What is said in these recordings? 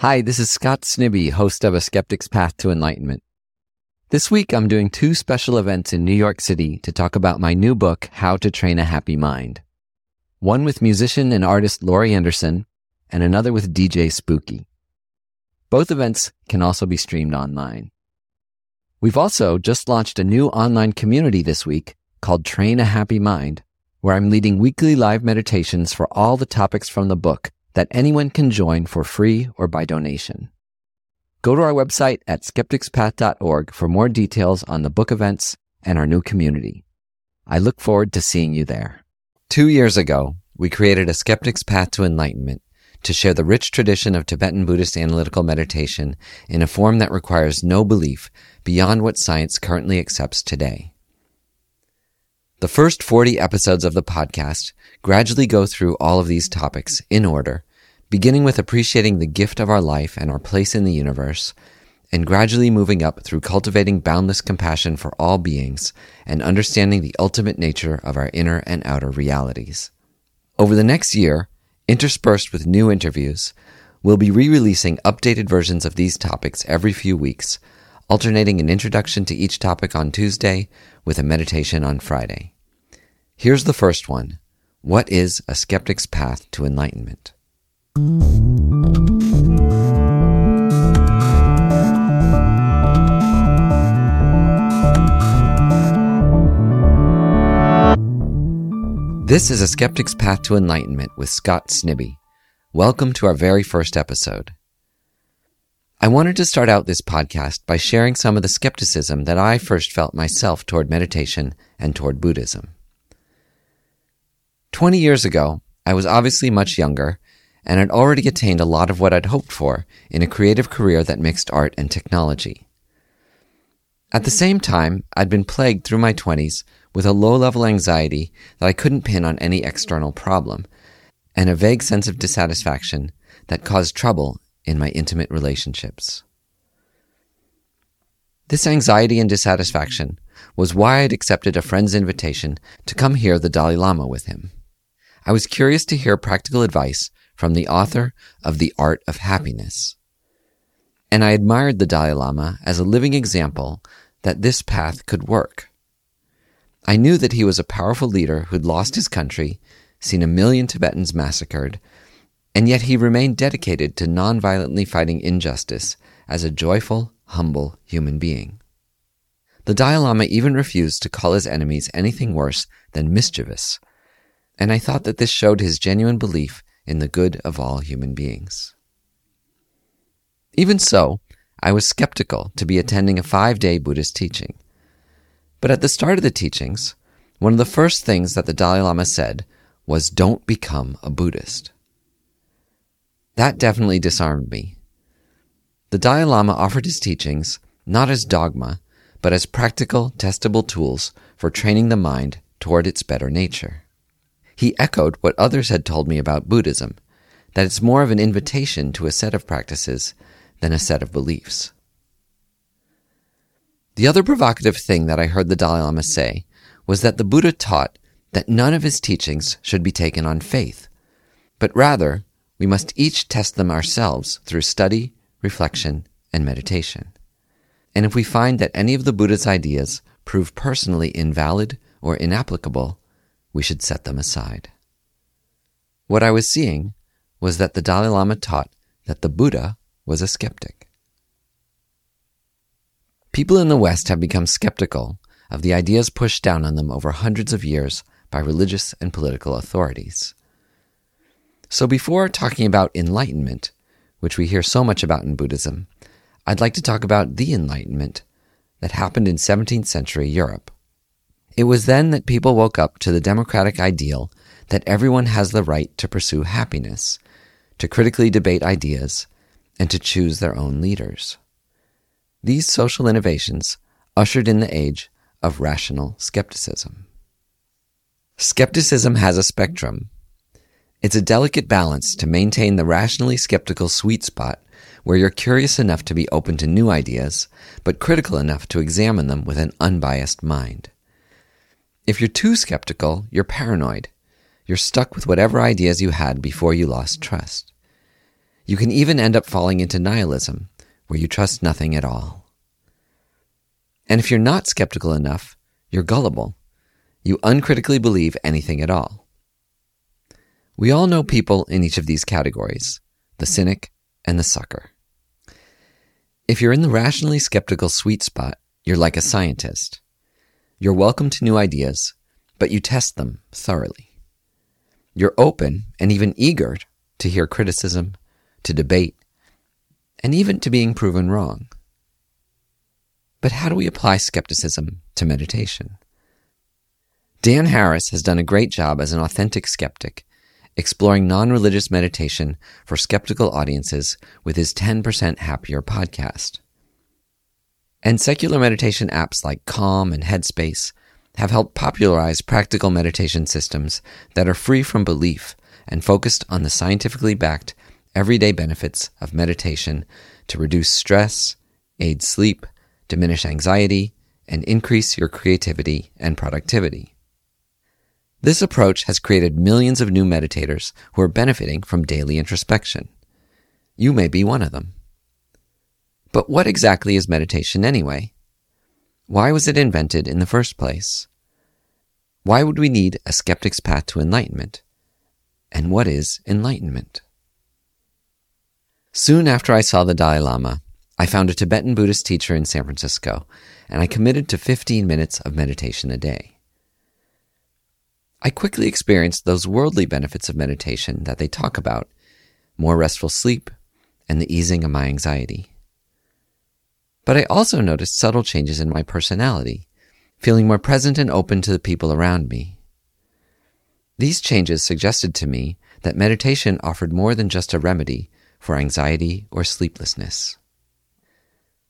Hi, this is Scott Snibbe, host of A Skeptic's Path to Enlightenment. This week, I'm doing two special events in New York City to talk about my new book, How to Train a Happy Mind. One with musician and artist Laurie Anderson, and another with DJ Spooky. Both events can also be streamed online. We've also just launched a new online community this week called Train a Happy Mind, where I'm leading weekly live meditations for all the topics from the book that anyone can join for free or by donation. Go to our website at skepticspath.org for more details on the book events and our new community. I look forward to seeing you there. Two years ago, we created a Skeptic's Path to Enlightenment to share the rich tradition of Tibetan Buddhist analytical meditation in a form that requires no belief beyond what science currently accepts today. The first 40 episodes of the podcast gradually go through all of these topics in order beginning with appreciating the gift of our life and our place in the universe, and gradually moving up through cultivating boundless compassion for all beings and understanding the ultimate nature of our inner and outer realities. Over the next year, interspersed with new interviews, we'll be re-releasing updated versions of these topics every few weeks, alternating an introduction to each topic on Tuesday with a meditation on Friday. Here's the first one. What is a skeptic's path to enlightenment? This is A Skeptic's Path to Enlightenment with Scott Snibbe. Welcome to our very first episode. I wanted to start out this podcast by sharing some of the skepticism that I first felt myself toward meditation and toward Buddhism. Twenty years ago, I was obviously much younger and had already attained a lot of what I'd hoped for in a creative career that mixed art and technology. At the same time, I'd been plagued through my 20s with a low level anxiety that I couldn't pin on any external problem, and a vague sense of dissatisfaction that caused trouble in my intimate relationships. This anxiety and dissatisfaction was why I'd accepted a friend's invitation to come hear the Dalai Lama with him. I was curious to hear practical advice from the author of The Art of Happiness. And I admired the Dalai Lama as a living example that this path could work. I knew that he was a powerful leader who'd lost his country, seen a million Tibetans massacred, and yet he remained dedicated to nonviolently fighting injustice as a joyful, humble human being. The Dalai Lama even refused to call his enemies anything worse than mischievous, and I thought that this showed his genuine belief in the good of all human beings. Even so, I was skeptical to be attending a five day Buddhist teaching. But at the start of the teachings, one of the first things that the Dalai Lama said was, Don't become a Buddhist. That definitely disarmed me. The Dalai Lama offered his teachings not as dogma, but as practical, testable tools for training the mind toward its better nature. He echoed what others had told me about Buddhism that it's more of an invitation to a set of practices than a set of beliefs. The other provocative thing that I heard the Dalai Lama say was that the Buddha taught that none of his teachings should be taken on faith, but rather we must each test them ourselves through study, reflection, and meditation. And if we find that any of the Buddha's ideas prove personally invalid or inapplicable, we should set them aside. What I was seeing was that the Dalai Lama taught that the Buddha was a skeptic. People in the West have become skeptical of the ideas pushed down on them over hundreds of years by religious and political authorities. So before talking about enlightenment, which we hear so much about in Buddhism, I'd like to talk about the enlightenment that happened in 17th century Europe. It was then that people woke up to the democratic ideal that everyone has the right to pursue happiness, to critically debate ideas, and to choose their own leaders. These social innovations ushered in the age of rational skepticism. Skepticism has a spectrum. It's a delicate balance to maintain the rationally skeptical sweet spot where you're curious enough to be open to new ideas, but critical enough to examine them with an unbiased mind. If you're too skeptical, you're paranoid. You're stuck with whatever ideas you had before you lost trust. You can even end up falling into nihilism, where you trust nothing at all. And if you're not skeptical enough, you're gullible. You uncritically believe anything at all. We all know people in each of these categories the cynic and the sucker. If you're in the rationally skeptical sweet spot, you're like a scientist. You're welcome to new ideas, but you test them thoroughly. You're open and even eager to hear criticism, to debate, and even to being proven wrong. But how do we apply skepticism to meditation? Dan Harris has done a great job as an authentic skeptic, exploring non religious meditation for skeptical audiences with his 10% Happier podcast. And secular meditation apps like Calm and Headspace have helped popularize practical meditation systems that are free from belief and focused on the scientifically backed everyday benefits of meditation to reduce stress, aid sleep, diminish anxiety, and increase your creativity and productivity. This approach has created millions of new meditators who are benefiting from daily introspection. You may be one of them. But what exactly is meditation anyway? Why was it invented in the first place? Why would we need a skeptic's path to enlightenment? And what is enlightenment? Soon after I saw the Dalai Lama, I found a Tibetan Buddhist teacher in San Francisco, and I committed to 15 minutes of meditation a day. I quickly experienced those worldly benefits of meditation that they talk about more restful sleep and the easing of my anxiety. But I also noticed subtle changes in my personality, feeling more present and open to the people around me. These changes suggested to me that meditation offered more than just a remedy for anxiety or sleeplessness.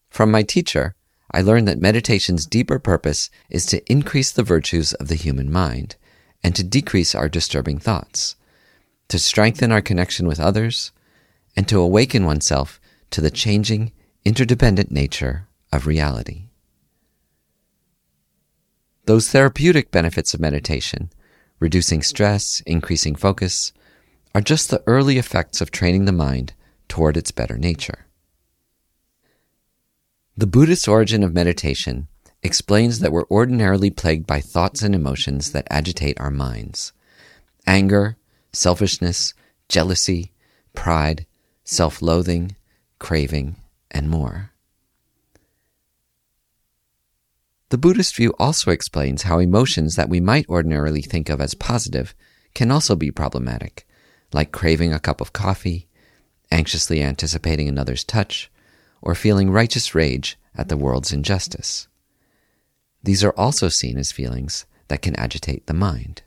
From my teacher, I learned that meditation's deeper purpose is to increase the virtues of the human mind and to decrease our disturbing thoughts, to strengthen our connection with others, and to awaken oneself to the changing, interdependent nature of reality. Those therapeutic benefits of meditation, reducing stress, increasing focus, are just the early effects of training the mind toward its better nature. The Buddhist origin of meditation explains that we're ordinarily plagued by thoughts and emotions that agitate our minds anger, selfishness, jealousy, pride, self loathing, craving, and more. The Buddhist view also explains how emotions that we might ordinarily think of as positive can also be problematic, like craving a cup of coffee, anxiously anticipating another's touch, or feeling righteous rage at the world's injustice. These are also seen as feelings that can agitate the mind.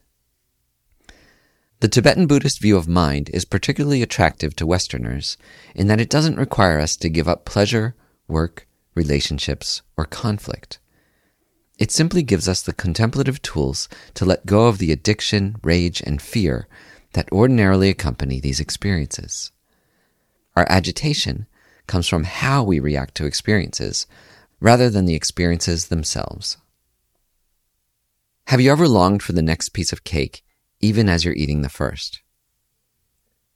The Tibetan Buddhist view of mind is particularly attractive to Westerners in that it doesn't require us to give up pleasure, work, relationships, or conflict. It simply gives us the contemplative tools to let go of the addiction, rage, and fear that ordinarily accompany these experiences. Our agitation comes from how we react to experiences rather than the experiences themselves. Have you ever longed for the next piece of cake even as you're eating the first?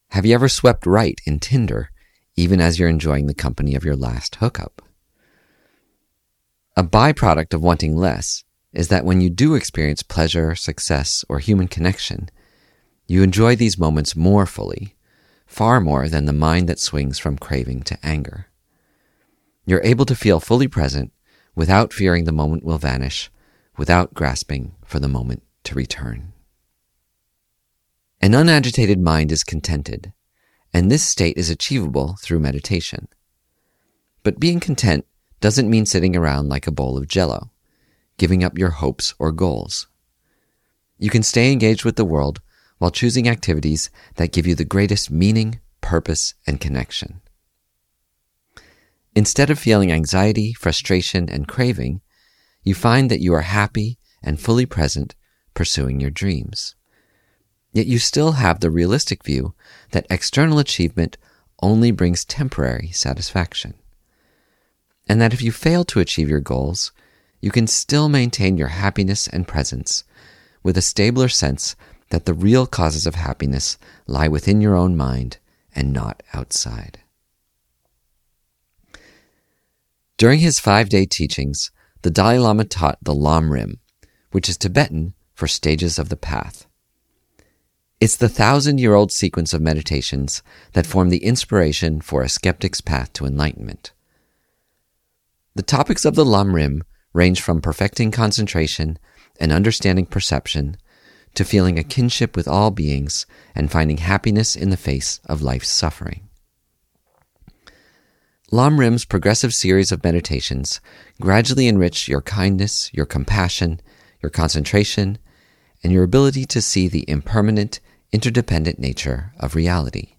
Have you ever swept right in Tinder even as you're enjoying the company of your last hookup? A byproduct of wanting less is that when you do experience pleasure, success, or human connection, you enjoy these moments more fully, far more than the mind that swings from craving to anger. You're able to feel fully present without fearing the moment will vanish, without grasping for the moment to return. An unagitated mind is contented, and this state is achievable through meditation. But being content doesn't mean sitting around like a bowl of jello, giving up your hopes or goals. You can stay engaged with the world while choosing activities that give you the greatest meaning, purpose, and connection. Instead of feeling anxiety, frustration, and craving, you find that you are happy and fully present pursuing your dreams. Yet you still have the realistic view that external achievement only brings temporary satisfaction and that if you fail to achieve your goals, you can still maintain your happiness and presence with a stabler sense that the real causes of happiness lie within your own mind and not outside. During his five day teachings, the Dalai Lama taught the Lam Rim, which is Tibetan for stages of the path. It's the thousand year old sequence of meditations that form the inspiration for a skeptic's path to enlightenment. The topics of the Lam Rim range from perfecting concentration and understanding perception to feeling a kinship with all beings and finding happiness in the face of life's suffering. Lam Rim's progressive series of meditations gradually enrich your kindness, your compassion, your concentration, and your ability to see the impermanent, interdependent nature of reality.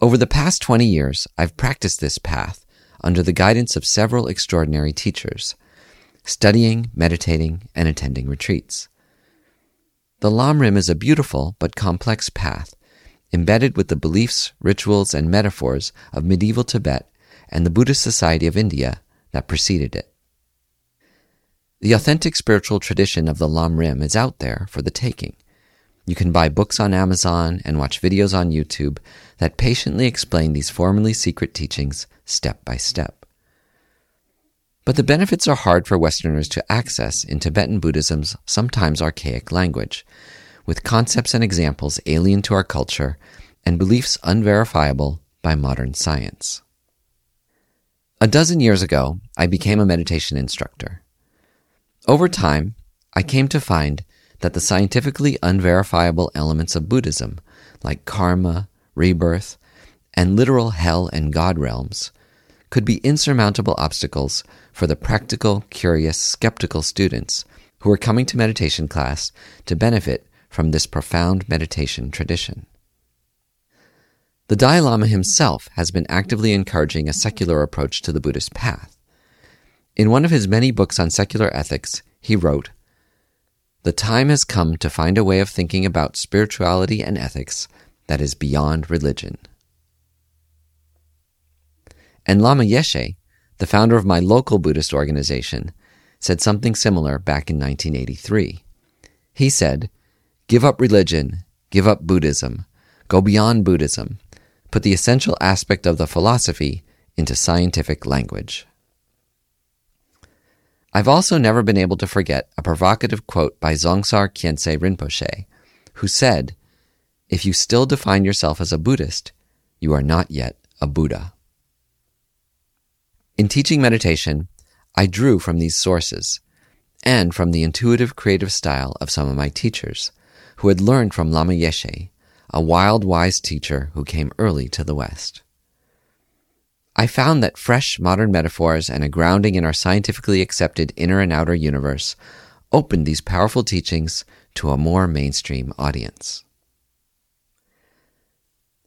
Over the past 20 years, I've practiced this path under the guidance of several extraordinary teachers, studying, meditating, and attending retreats. The Lam Rim is a beautiful but complex path, embedded with the beliefs, rituals, and metaphors of medieval Tibet and the Buddhist society of India that preceded it. The authentic spiritual tradition of the Lam Rim is out there for the taking. You can buy books on Amazon and watch videos on YouTube that patiently explain these formerly secret teachings step by step. But the benefits are hard for Westerners to access in Tibetan Buddhism's sometimes archaic language, with concepts and examples alien to our culture and beliefs unverifiable by modern science. A dozen years ago, I became a meditation instructor. Over time, I came to find that the scientifically unverifiable elements of Buddhism, like karma, rebirth, and literal hell and God realms, could be insurmountable obstacles for the practical, curious, skeptical students who were coming to meditation class to benefit from this profound meditation tradition. The Dalai Lama himself has been actively encouraging a secular approach to the Buddhist path. In one of his many books on secular ethics, he wrote, The time has come to find a way of thinking about spirituality and ethics that is beyond religion. And Lama Yeshe, the founder of my local Buddhist organization, said something similar back in 1983. He said, Give up religion, give up Buddhism, go beyond Buddhism, put the essential aspect of the philosophy into scientific language. I've also never been able to forget a provocative quote by Dzongsar Khyentse Rinpoche, who said, If you still define yourself as a Buddhist, you are not yet a Buddha. In teaching meditation, I drew from these sources and from the intuitive creative style of some of my teachers, who had learned from Lama Yeshe, a wild, wise teacher who came early to the West. I found that fresh modern metaphors and a grounding in our scientifically accepted inner and outer universe opened these powerful teachings to a more mainstream audience.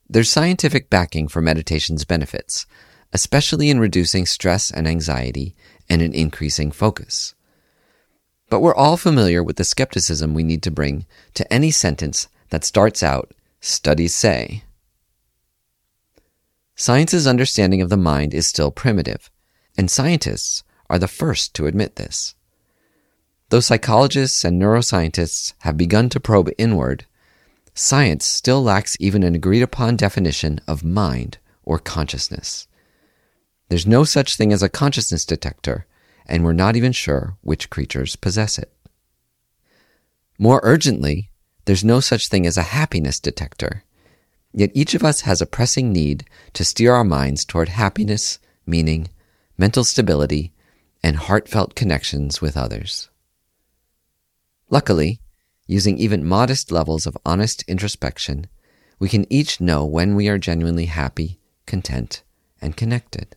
There's scientific backing for meditation's benefits, especially in reducing stress and anxiety and in increasing focus. But we're all familiar with the skepticism we need to bring to any sentence that starts out, studies say. Science's understanding of the mind is still primitive, and scientists are the first to admit this. Though psychologists and neuroscientists have begun to probe inward, science still lacks even an agreed upon definition of mind or consciousness. There's no such thing as a consciousness detector, and we're not even sure which creatures possess it. More urgently, there's no such thing as a happiness detector, Yet each of us has a pressing need to steer our minds toward happiness, meaning, mental stability, and heartfelt connections with others. Luckily, using even modest levels of honest introspection, we can each know when we are genuinely happy, content, and connected.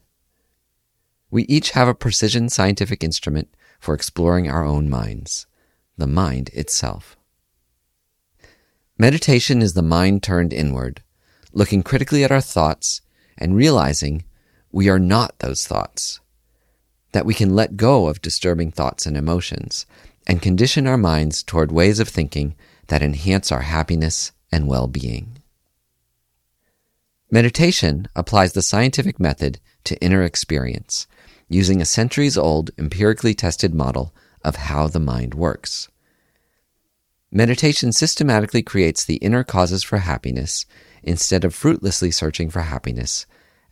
We each have a precision scientific instrument for exploring our own minds, the mind itself. Meditation is the mind turned inward, looking critically at our thoughts and realizing we are not those thoughts. That we can let go of disturbing thoughts and emotions and condition our minds toward ways of thinking that enhance our happiness and well being. Meditation applies the scientific method to inner experience, using a centuries old empirically tested model of how the mind works. Meditation systematically creates the inner causes for happiness instead of fruitlessly searching for happiness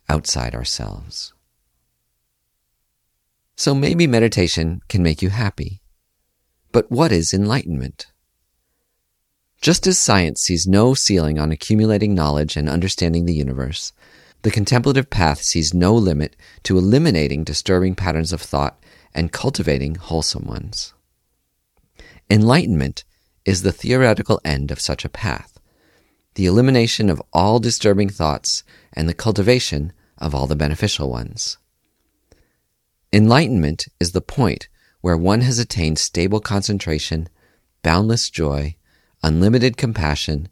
outside ourselves. So maybe meditation can make you happy. But what is enlightenment? Just as science sees no ceiling on accumulating knowledge and understanding the universe, the contemplative path sees no limit to eliminating disturbing patterns of thought and cultivating wholesome ones. Enlightenment is the theoretical end of such a path, the elimination of all disturbing thoughts and the cultivation of all the beneficial ones. Enlightenment is the point where one has attained stable concentration, boundless joy, unlimited compassion,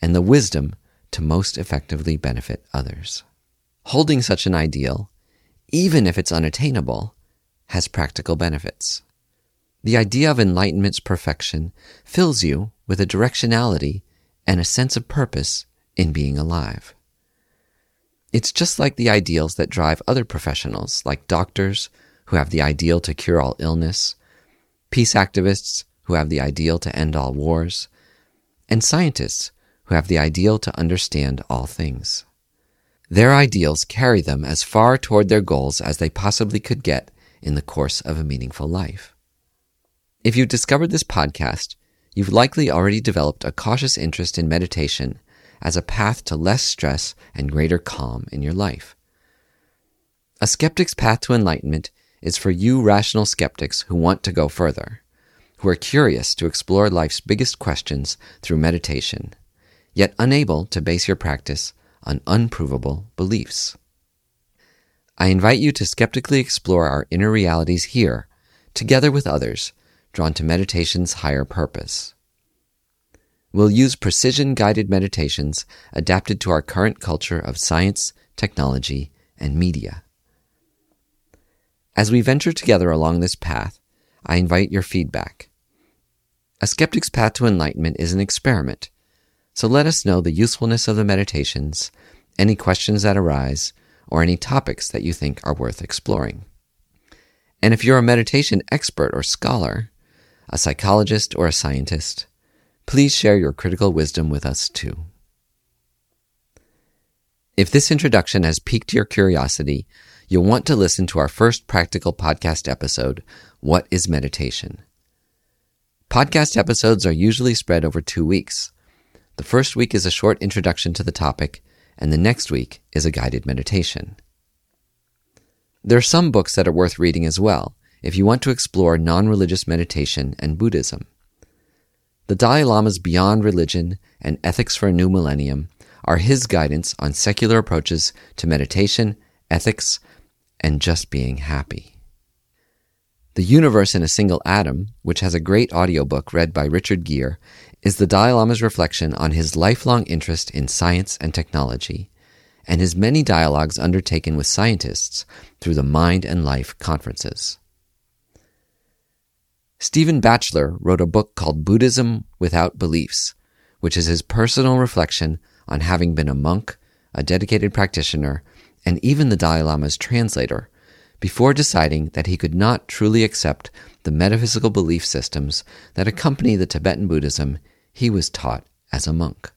and the wisdom to most effectively benefit others. Holding such an ideal, even if it's unattainable, has practical benefits. The idea of enlightenment's perfection fills you with a directionality and a sense of purpose in being alive. It's just like the ideals that drive other professionals, like doctors who have the ideal to cure all illness, peace activists who have the ideal to end all wars, and scientists who have the ideal to understand all things. Their ideals carry them as far toward their goals as they possibly could get in the course of a meaningful life. If you've discovered this podcast, you've likely already developed a cautious interest in meditation as a path to less stress and greater calm in your life. A skeptic's path to enlightenment is for you rational skeptics who want to go further, who are curious to explore life's biggest questions through meditation, yet unable to base your practice on unprovable beliefs. I invite you to skeptically explore our inner realities here, together with others drawn to meditation's higher purpose. We'll use precision guided meditations adapted to our current culture of science, technology, and media. As we venture together along this path, I invite your feedback. A skeptic's path to enlightenment is an experiment so let us know the usefulness of the meditations, any questions that arise, or any topics that you think are worth exploring. And if you're a meditation expert or scholar, a psychologist or a scientist, please share your critical wisdom with us too. If this introduction has piqued your curiosity, you'll want to listen to our first practical podcast episode, What is Meditation? Podcast episodes are usually spread over two weeks. The first week is a short introduction to the topic, and the next week is a guided meditation. There are some books that are worth reading as well if you want to explore non religious meditation and Buddhism. The Dalai Lama's Beyond Religion and Ethics for a New Millennium are his guidance on secular approaches to meditation, ethics, and just being happy. The Universe in a Single Atom, which has a great audiobook read by Richard Gere, is the Dalai Lama's reflection on his lifelong interest in science and technology, and his many dialogues undertaken with scientists through the Mind and Life conferences. Stephen Batchelor wrote a book called Buddhism Without Beliefs, which is his personal reflection on having been a monk, a dedicated practitioner, and even the Dalai Lama's translator, before deciding that he could not truly accept the metaphysical belief systems that accompany the Tibetan Buddhism he was taught as a monk.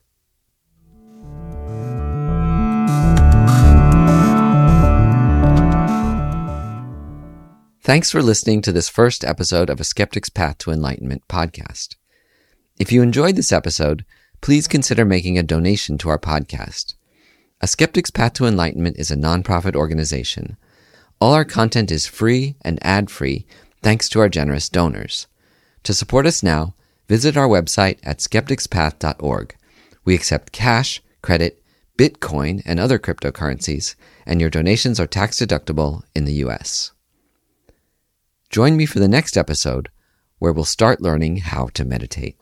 Thanks for listening to this first episode of A Skeptic's Path to Enlightenment podcast. If you enjoyed this episode, please consider making a donation to our podcast. A Skeptic's Path to Enlightenment is a nonprofit organization. All our content is free and ad free thanks to our generous donors. To support us now, visit our website at skepticspath.org. We accept cash, credit, Bitcoin, and other cryptocurrencies, and your donations are tax deductible in the US. Join me for the next episode where we'll start learning how to meditate.